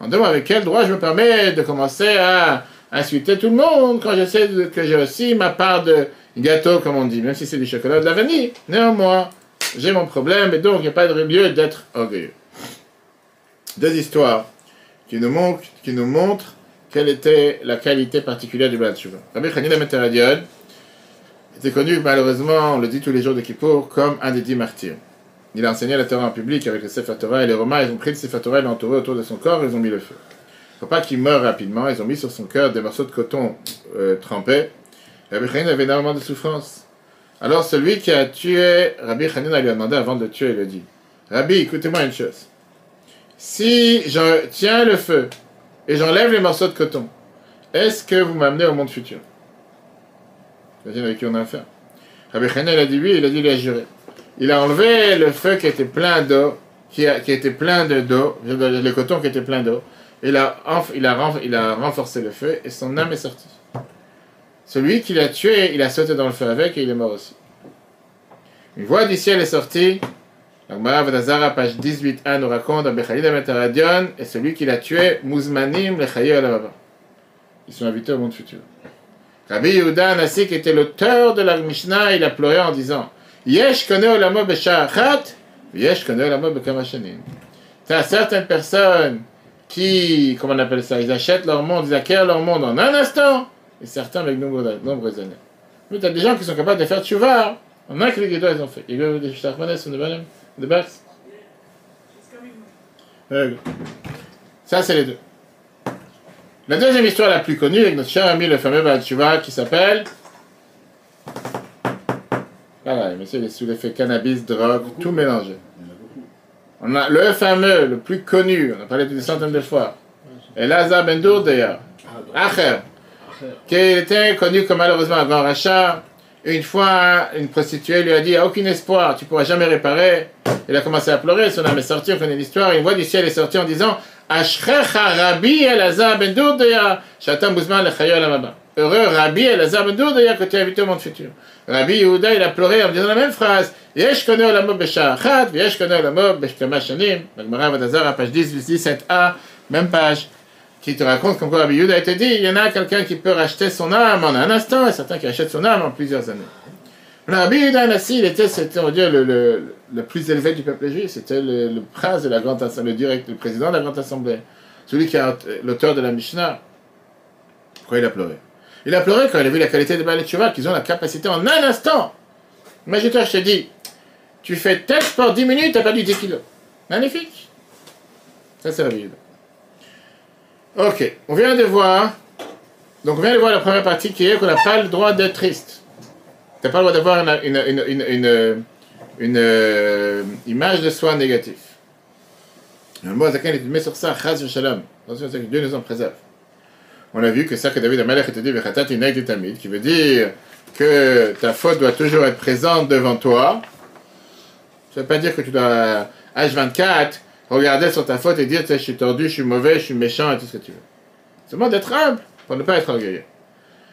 On demande avec quel droit je me permets de commencer à insulter tout le monde quand je sais que j'ai aussi ma part de gâteau, comme on dit, même si c'est du chocolat de la vanille. Néanmoins, j'ai mon problème et donc il n'y a pas de lieu d'être orgueilleux. Deux histoires qui nous montrent quelle était la qualité particulière du Baal. Rabbi Hanina Meteradion était connu, malheureusement, on le dit tous les jours de Kippour, comme un des dix martyrs. Il a enseigné la Torah en public avec le Sefer Torah et les Romains, ils ont pris le Sefer Torah, ils l'ont entouré autour de son corps, ils ont mis le feu. Pour pas qu'il meure rapidement, ils ont mis sur son cœur des morceaux de coton euh, trempés. Rabbi Hanina avait énormément de souffrance. Alors celui qui a tué Rabbi Hanina lui a demandé avant de le tuer, il a dit Rabbi, écoutez-moi une chose. Si je tiens le feu et j'enlève les morceaux de coton, est-ce que vous m'amenez au monde futur? Imagine avec qui on a affaire? Rabbi Hanina, il a dit oui, il a dit il a juré. Il a enlevé le feu qui était plein d'eau, qui, qui, était plein de d'eau, le coton qui était plein d'eau. Il a, il, a, il a renforcé le feu et son âme est sortie. Celui qui l'a tué, il a sauté dans le feu avec et il est mort aussi. Une voix du ciel est sortie. L'Agmara page 18a, nous raconte et celui qui l'a tué, Mouzmanim le Alababa. Ils sont invités au monde futur. Rabbi Yehuda qui était l'auteur de la Mishnah, il a pleuré en disant Yesh kone olamo yesh kone olamo b'kamashanim. as certaines personnes qui, comment on appelle ça, ils achètent leur monde, ils acquièrent leur monde en un instant, et certains avec de nombreuses années. Mais tu as des gens qui sont capables de faire tchouva en un clic ils ont fait. De base. Ça, c'est les deux. La deuxième histoire la plus connue avec notre cher ami le fameux Baal qui s'appelle. Voilà, monsieur, il est sous l'effet cannabis, drogue, tout mélangé. On a le fameux, le plus connu, on a parlé des centaines de fois. Et Lazar Bendour d'ailleurs. Acher qui était connu comme malheureusement un grand rachat. Une fois, une prostituée lui a dit, aucun espoir, tu pourras jamais réparer. Il a commencé à pleurer, son âme est sortie, on connaît l'histoire, une voix du ciel est sortie en disant, Rabbi Elazar ben Shatam Bouzman Amaba. Heureux Rabbi Elazar ben Dourdaya que tu as invité au monde futur. Rabbi Yehuda, il a pleuré en disant la même phrase, Yesh kono olamot b'sha'achat, Yesh kono olamot b'shkama shanim. Magmara Vadazar, page 10, 17a, même page qui te raconte comme quoi Rabbi Yehuda a été dit, il y en a quelqu'un qui peut racheter son âme en un instant et certains qui achètent son âme en plusieurs années. Rabbi Yehuda Nassi, il était, on va dire, le, le, plus élevé du peuple juif, c'était le, prince de la grande assemblée, le, direct, le président de la grande assemblée, celui qui est l'auteur de la Mishnah. Pourquoi il a pleuré? Il a pleuré quand il a vu la qualité des de qu'ils ont la capacité en un instant. Imagine-toi, je te dis, tu fais tel sport 10 minutes, tu as perdu 10 kilos. Magnifique. Ça, c'est Rabbi. Ok, on vient de voir. Donc on vient de voir la première partie qui est qu'on n'a pas le droit d'être triste. Tu n'as pas le droit d'avoir une, une, une, une, euh, image de soi négative. Le mot Zakan est met sur ça, Chaz Shalom. Attention, c'est que Dieu nous en préserve. On a vu que ça que David Amalek était dit, qui veut dire que ta faute doit toujours être présente devant toi. Ça ne veut pas dire que tu dois, H24, regarder sur ta faute et dire, je suis tordu, je suis mauvais, je suis méchant et tout ce que tu veux. C'est moi d'être humble pour ne pas être orgueilleux.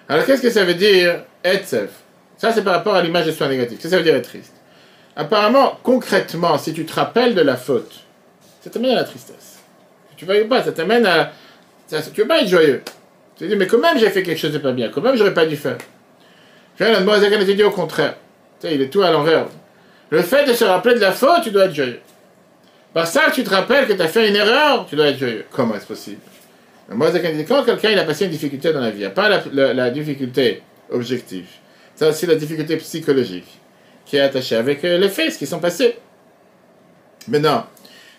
Alors qu'est-ce que ça veut dire être self? Ça c'est par rapport à l'image de soi négative. Qu'est-ce que ça veut dire être triste? Apparemment, concrètement, si tu te rappelles de la faute, ça t'amène à la tristesse. Tu ne pas, ça t'amène à... Tu veux pas être joyeux. Tu te dis, mais quand même j'ai fait quelque chose de pas bien, quand même j'aurais pas dû faire. Viens, la demoiselle dit au contraire. Tu sais, il est tout à l'envers. Le fait de se rappeler de la faute, tu dois être joyeux. Par ça, tu te rappelles que tu as fait une erreur, tu dois être joyeux. Comment est-ce possible? Moi, quand quelqu'un il a passé une difficulté dans la vie, il n'y a pas la, difficulté objective, c'est aussi la difficulté psychologique qui est attachée avec euh, les faits, qui sont passés. Maintenant,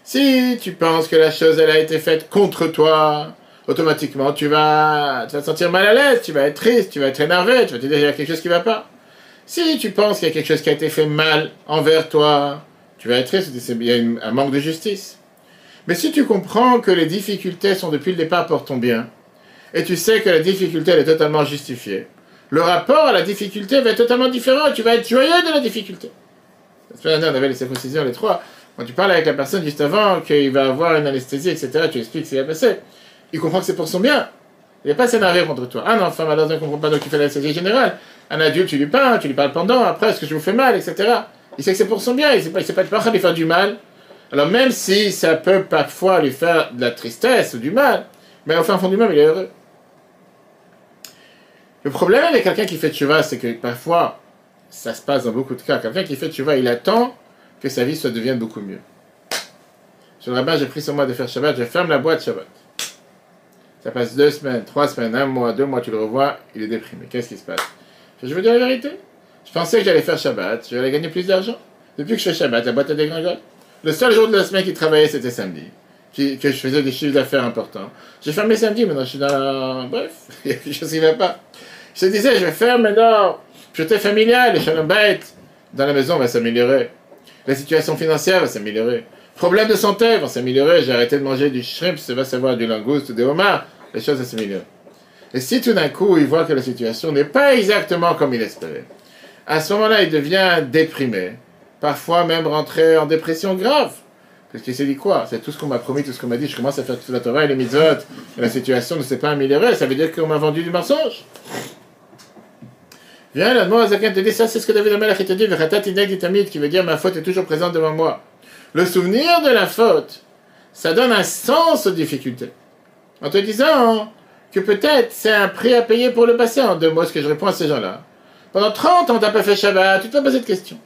si tu penses que la chose elle a été faite contre toi, automatiquement, tu vas, tu vas te sentir mal à l'aise, tu vas être triste, tu vas être énervé, tu vas te dire qu'il y a quelque chose qui ne va pas. Si tu penses qu'il y a quelque chose qui a été fait mal envers toi, tu vas être triste, il y a un manque de justice. Mais si tu comprends que les difficultés sont depuis le départ pour ton bien, et tu sais que la difficulté elle est totalement justifiée, le rapport à la difficulté va être totalement différent, tu vas être joyeux de la difficulté. La semaine dernière, on avait les circoncisions, les trois. Quand tu parles avec la personne juste avant qu'il va avoir une anesthésie, etc., tu expliques ce qui va passer. Il comprend que c'est pour son bien. Il n'est pas s'énerver contre toi. Un enfant malade ne comprend pas donc il fait l'anesthésie générale. Un adulte, tu lui parles, tu lui parles pendant, après, est-ce que je vous fais mal, etc. Il sait que c'est pour son bien, il ne sait pas, sait pas, lui faire du mal. Alors même si ça peut parfois lui faire de la tristesse ou du mal, mais au fin fond du mal, il est heureux. Le problème avec quelqu'un qui fait cheval, c'est que parfois, ça se passe dans beaucoup de cas. Quelqu'un qui fait cheval, il attend que sa vie se devienne beaucoup mieux. Sur le j'ai pris sur moi de faire Shabbat, je ferme la boîte Shabbat. Ça passe deux semaines, trois semaines, un mois, deux mois, tu le revois, il est déprimé. Qu'est-ce qui se passe? Je veux dire la vérité. Je pensais que j'allais faire Shabbat, j'allais gagner plus d'argent. Depuis que je fais Shabbat, la boîte a dégringolé. Le seul jour de la semaine qui travaillait, c'était samedi. que je faisais des chiffres d'affaires importants. J'ai fermé samedi, maintenant je suis dans la... Bref, il y a quelque chose qui ne va pas. Je te disais, je vais faire maintenant. J'étais familial, les bête. Dans la maison, va s'améliorer. La situation financière va s'améliorer. Problème de santé va s'améliorer. J'ai arrêté de manger du shrimp, ça va savoir du langouste, des homards. Les choses vont s'améliorer. Et si tout d'un coup, il voit que la situation n'est pas exactement comme il espérait, à ce moment-là, il devient déprimé. Parfois même rentrer en dépression grave. Parce qu'il s'est dit quoi? C'est tout ce qu'on m'a promis, tout ce qu'on m'a dit. Je commence à faire toute la Torah et les mitzvot. La situation ne s'est pas améliorée. Ça veut dire qu'on m'a vendu du mensonge. Viens, la Zakan te dit ça, c'est ce que David Amelach te dit, qui veut dire ma faute est toujours présente devant moi. Le souvenir de la faute, ça donne un sens aux difficultés. En te disant que peut-être c'est un prix à payer pour le passé, en deux mots, ce que je réponds à ces gens-là. Pendant 30 ans, tu n'as pas fait Shabbat, tu te poses cette question.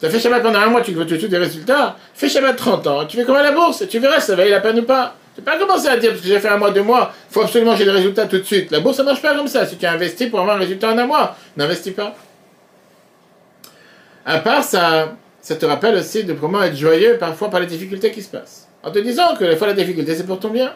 Tu as fait Shabbat pendant un mois, tu veux tout des résultats. Fais Shabbat 30 ans, tu fais comme à la bourse, tu verras si ça vaut la peine ou pas. Tu pas commencé à dire, parce que j'ai fait un mois, deux mois, faut absolument que j'ai des résultats tout de suite. La bourse, ça marche pas comme ça. Si tu as investi pour avoir un résultat en un mois, n'investis pas. À part ça, ça te rappelle aussi de comment être joyeux parfois par les difficultés qui se passent. En te disant que des fois la difficulté c'est pour ton bien,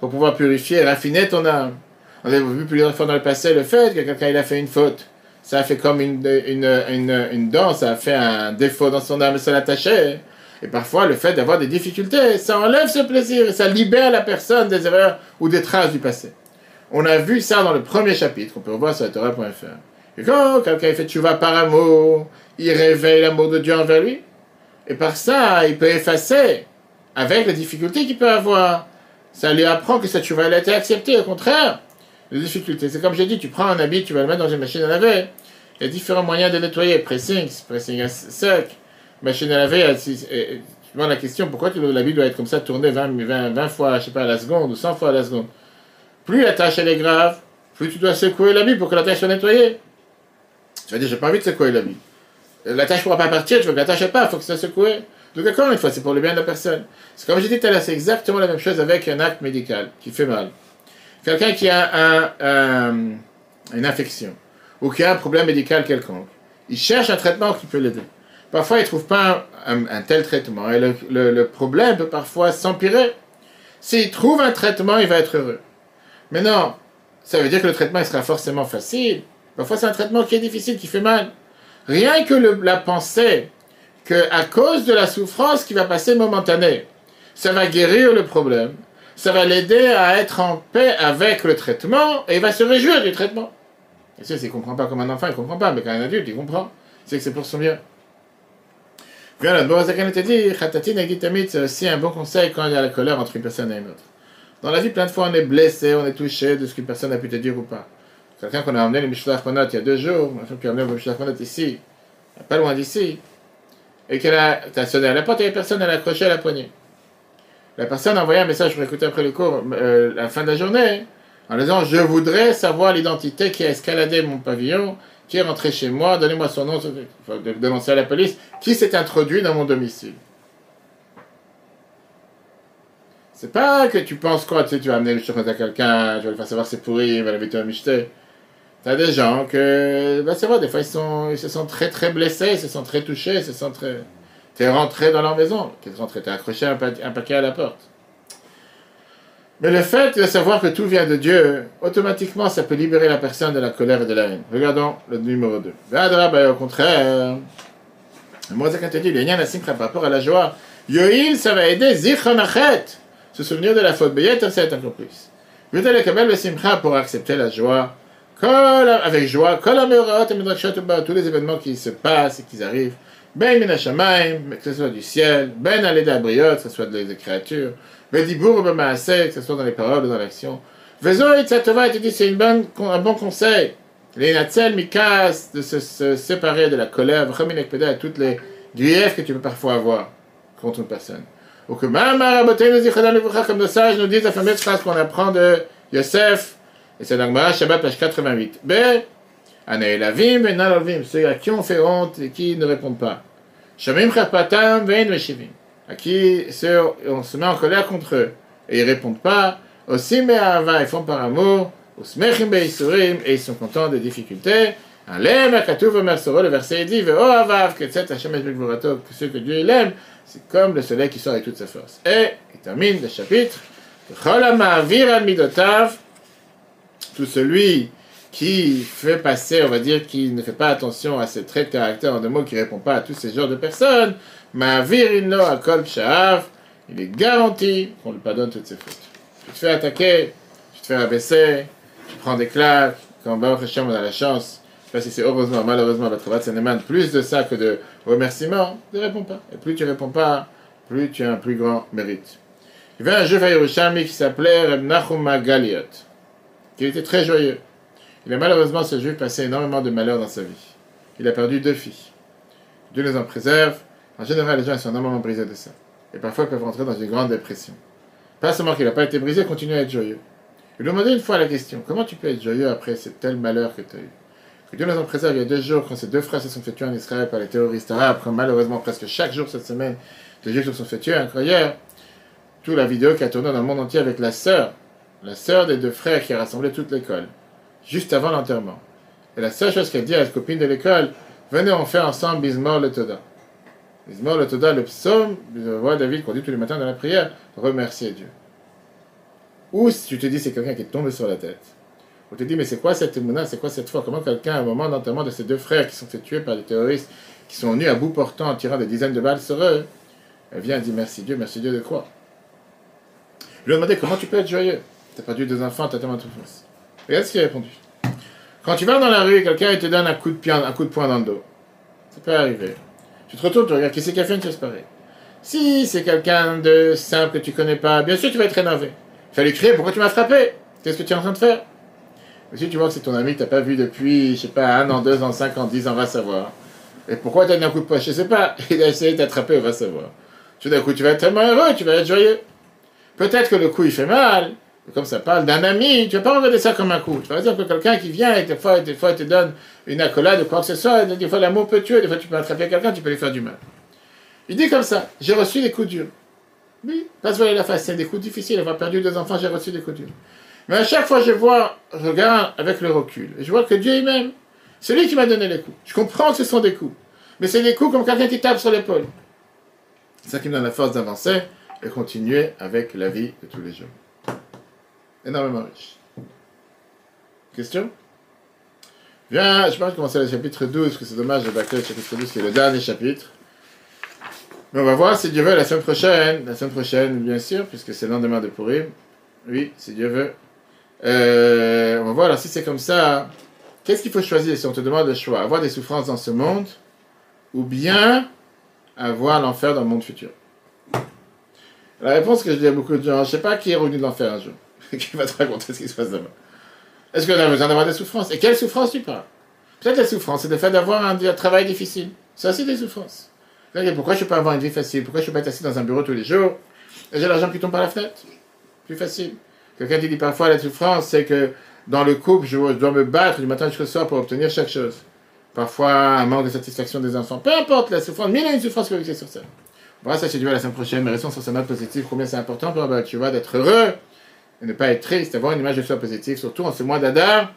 pour pouvoir purifier, raffiner ton âme. On a vu plusieurs fois dans le passé le fait que quelqu'un il a fait une faute. Ça a fait comme une, une, une, une fait un défaut dans son âme, ça l'attachait. Et parfois, le fait d'avoir des difficultés, ça enlève ce plaisir et ça libère la personne des erreurs ou des traces du passé. On a vu ça dans le premier chapitre, on peut revoir sur la Et quand quelqu'un fait vas par amour, il réveille l'amour de Dieu envers lui. Et par ça, il peut effacer avec les difficultés qu'il peut avoir. Ça lui apprend que cette chouva a été acceptée. Au contraire, les difficultés. C'est comme j'ai dit, tu prends un habit, tu vas le mettre dans une machine à laver. Il y a différents moyens de nettoyer. Pressing, pressing sec, machine à laver, tu demandes la question pourquoi l'habit doit être comme ça, tourné 20, 20, 20 fois, je sais pas, à la seconde ou 100 fois à la seconde? Plus la tâche elle est grave, plus tu dois secouer l'habit pour que la tâche soit nettoyée. Tu vas dire, j'ai pas envie de secouer l'habit. La tâche ne pourra pas partir, tu veux que la tâche pas, il faut que ça secoué. Donc encore une fois, c'est pour le bien de la personne. C'est comme j'ai dit tout à l'heure, c'est exactement la même chose avec un acte médical qui fait mal. Quelqu'un qui a un, une infection ou qui a un problème médical quelconque, il cherche un traitement qui peut l'aider. Parfois, il ne trouve pas un, tel traitement et le, problème peut parfois s'empirer. S'il trouve un traitement, il va être heureux. Mais non, ça veut dire que le traitement il sera forcément facile. Parfois, c'est un traitement qui est difficile, qui fait mal. Rien que la pensée que à cause de la souffrance qui va passer momentanée, ça va guérir le problème, ça va l'aider à être en paix avec le traitement et il va se réjouir du traitement. Et ça, s'il ne comprend pas comme un enfant, il ne comprend pas, mais quand un adulte, il comprend. C'est que c'est pour son bien. Voilà, Borazakan te dit, c'est aussi un bon conseil quand il y a la colère entre une personne et une autre. Dans la vie, plein de fois, on est blessé, on est touché de ce qu'une personne a pu te dire ou pas. Quelqu'un qu'on a emmené le Mishlach il y a deux jours, qui a emmené le Mishlach ici, pas loin d'ici, et qu'elle a, as sonné à la porte, et la personne, elle a accroché à la poignée. La personne a envoyé un message pour écouter après le cours, euh, la fin de la journée, en disant Je voudrais savoir l'identité qui a escaladé mon pavillon qui est rentré chez moi, donnez-moi son nom, dénoncer à la police, qui s'est introduit dans mon domicile. C'est pas que tu penses quoi, tu sais, tu vas amener le chocolat à quelqu'un, tu vas lui faire savoir c'est pourri, il va l'inviter à m'acheter. T'as des gens que, bah c'est vrai, des fois ils se sentent très très blessés, ils se sentent très touchés, ils se sentent très... T'es rentré dans leur maison, t'es rentré, t'es accroché un, un paquet à la porte. Mais le fait de savoir que tout vient de Dieu, automatiquement, ça peut libérer la personne de la colère et de la haine. Regardons le numéro 2. Au contraire, moi, quand tu a un par rapport à la joie. Yoïl, ça va aider Zichronachet, se souvenir de la faute. Beyet, c'est encore plus. Vous allez le simcha pour accepter la joie. Avec joie, tous les événements qui se passent et qui arrivent. Ben minashamaim, que ce soit du ciel. Ben aleda briot, que ce soit des créatures. Vedibour b'maaseh, que ce soit dans les paroles ou dans l'action. Vezo et tzatova, tu dis, c'est un bon conseil. Les natzel mikas, de se, se, séparer de la colère, à toutes les griefs que tu peux parfois avoir contre une personne. Ou que comme le sage nous dit la fameuse phrase qu'on apprend de Yosef, et c'est dans Shabbat, page 88. B. Anaelavim et Nalavim, ceux à qui on fait honte et qui ne répondent pas. Shamim Chapatam Vein Veshivim, à qui on se met en colère contre eux et ils répondent pas. Aussi, mais ils font par amour. Usmechim Beisurim, et ils sont contents des difficultés. Alem Akatuv Mersoro, le verset dit Ve Avav, que Hashem Gvurato, que ceux que Dieu aime, c'est comme le soleil qui sort avec toute sa force. Et il termine le chapitre. Tout celui qui fait passer, on va dire, qui ne fait pas attention à ses traits de caractère en deux mots, qui ne répond pas à tous ces genres de personnes, Ma'avirino Akol il est garanti qu'on lui pardonne toutes ses fautes. Tu te fais attaquer, tu te fais abaisser, tu prends des claques, quand Baruch Hashem on a la chance je sais pas si c'est heureusement, malheureusement, votre travail demande plus de ça que de remerciements, ne réponds pas. Et plus tu réponds pas, plus tu as un plus grand mérite. Il y avait un juif à qui s'appelait Reb Galiot, qui était très joyeux. Il a malheureusement, ce juif, passé énormément de malheurs dans sa vie. Il a perdu deux filles. Dieu les en préserve. En général, les gens sont énormément brisés de ça. Et parfois, ils peuvent rentrer dans une grande dépression. Pas seulement qu'il n'a pas été brisé, continue à être joyeux. Il lui a demandé une fois la question comment tu peux être joyeux après ce tel malheur que tu as eu? Que Dieu nous en préserve. Il y a deux jours, quand ces deux frères se sont fait tuer en Israël par les terroristes arabes, malheureusement presque chaque jour cette semaine, des Juifs se sont fait tuer. Incroyable. Toute la vidéo qui a tourné dans le monde entier avec la sœur, la sœur des deux frères qui a rassemblé toute l'école, juste avant l'enterrement. Et la seule chose qu'elle dit à la copine de l'école, venez on fait ensemble Bismor le Toda. Bismor le Toda, le psaume, le roi David qu'on dit tous les matins dans la prière, remercier Dieu. Ou si tu te dis c'est quelqu'un qui est tombé sur la tête. On te dit, mais c'est quoi cette menace, c'est quoi cette foi? Comment quelqu'un, à un moment d'enterrement de ces deux frères qui sont fait tuer par des terroristes, qui sont venus à bout portant en tirant des dizaines de balles sur eux, elle vient et dit merci Dieu, merci Dieu de quoi Je lui ai demandé comment tu peux être joyeux? T'as perdu deux enfants, t'as tellement de souffrance. Regarde ce qu'il a répondu. Quand tu vas dans la rue, quelqu'un te donne un coup de pied, un coup de poing dans le dos. Ça peut arriver. Tu te retournes, tu regardes qui c'est qui a fait une chose pareille. Si c'est quelqu'un de simple que tu connais pas, bien sûr tu vas être énervé. Il fallait crier, pourquoi tu m'as frappé? Qu'est-ce que tu es en train de faire? Mais si tu vois que c'est ton ami que tu n'as pas vu depuis, je sais pas, un an, deux ans, cinq ans, dix ans, va savoir. Et pourquoi tu as donné un coup de poing? Je sais pas. Il a essayé de t'attraper, va savoir. Tout d'un coup, tu vas être tellement heureux, tu vas être joyeux. Peut-être que le coup, il fait mal. Comme ça parle d'un ami, tu vas pas regarder ça comme un coup. Tu vas dire que quelqu'un qui vient et des fois, des fois, te donne une accolade ou quoi que ce soit. Des fois, l'amour peut tuer. Des fois, tu peux attraper quelqu'un, tu peux lui faire du mal. Il dit comme ça J'ai reçu des coups durs. Oui, pas se voir la face. C'est des coups difficiles. Avoir perdu deux enfants, j'ai reçu des coups durs. Mais à chaque fois, je vois, je regarde avec le recul, et je vois que Dieu est même. C'est lui qui m'a donné les coups. Je comprends que ce sont des coups. Mais c'est des coups comme quelqu'un qui tape sur l'épaule. C'est ça qui me donne la force d'avancer et continuer avec la vie de tous les jours. Énormément riche. Question? Viens, je pense commencer le chapitre 12, parce que c'est dommage de bâcler le chapitre 12, qui est le dernier chapitre. Mais on va voir si Dieu veut la semaine prochaine. La semaine prochaine, bien sûr, puisque c'est le lendemain de Purim. Oui, si Dieu veut. Euh, on va voir, alors si c'est comme ça, qu'est-ce qu'il faut choisir si on te demande le choix? Avoir des souffrances dans ce monde ou bien avoir l'enfer dans le monde futur? La réponse que je dis à beaucoup de gens, je ne sais pas qui est revenu de l'enfer un jour, qui va te raconter ce qui se passe là-bas. Est-ce qu'on a besoin d'avoir des souffrances? Et quelles souffrances tu parles? Peut-être la souffrance, c'est le fait d'avoir un, travail difficile. C'est aussi des souffrances. Pourquoi je ne peux pas avoir une vie facile? Pourquoi je ne peux pas être assis dans un bureau tous les jours? Et j'ai l'argent qui tombe par la fenêtre Plus facile. Quelqu'un qui dit parfois la souffrance, c'est que dans le couple, je, dois me battre du matin jusqu'au soir pour obtenir chaque chose. Parfois, un manque de satisfaction des enfants. Peu importe la souffrance, mais il y a une souffrance que sur ça. Voilà, ça c'est dû à la semaine prochaine, mais restons sur cette note positive. Combien c'est important pour bah, tu vois, d'être heureux et ne pas être triste, avoir une image de soi positive, surtout en ce mois d'Adar.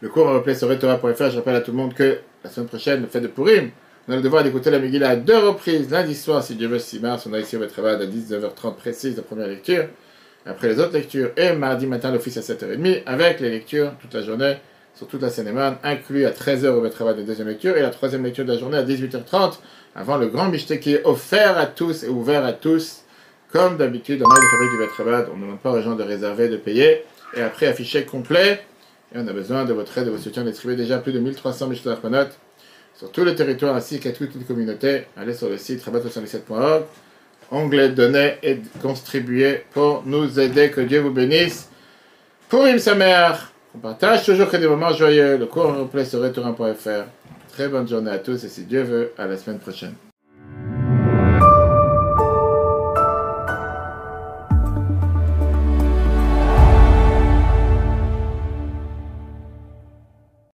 Le cours replay sur Torah.fr. Je rappelle à tout le monde que la semaine prochaine, le fait de Purim, on a le devoir d'écouter la Megillah à deux reprises, lundi soir, si Dieu veut, si mars, on a ici au travail à 19h30 précise, la première lecture après les autres lectures, et mardi matin l'office à 7h30, avec les lectures toute la journée sur toute la Sénéman, inclus à 13h au travail de deuxième lecture, et la troisième lecture de la journée à 18h30, avant le grand Mishte qui est offert à tous et ouvert à tous, comme d'habitude, en marque de fabrique du Betravad, on ne demande pas aux gens de réserver, de payer, et après affiché complet, et on a besoin de votre aide, de votre soutien, distribuer déjà plus de 1300 Mishte sur tout le territoire ainsi qu'à toute une communauté. Allez sur le site rabat77.org, onglet données et contribuer pour nous aider. Que Dieu vous bénisse. Pour sa mère, on partage toujours que des moments joyeux. Le cours replay sur retour1.fr. Très bonne journée à tous et si Dieu veut, à la semaine prochaine.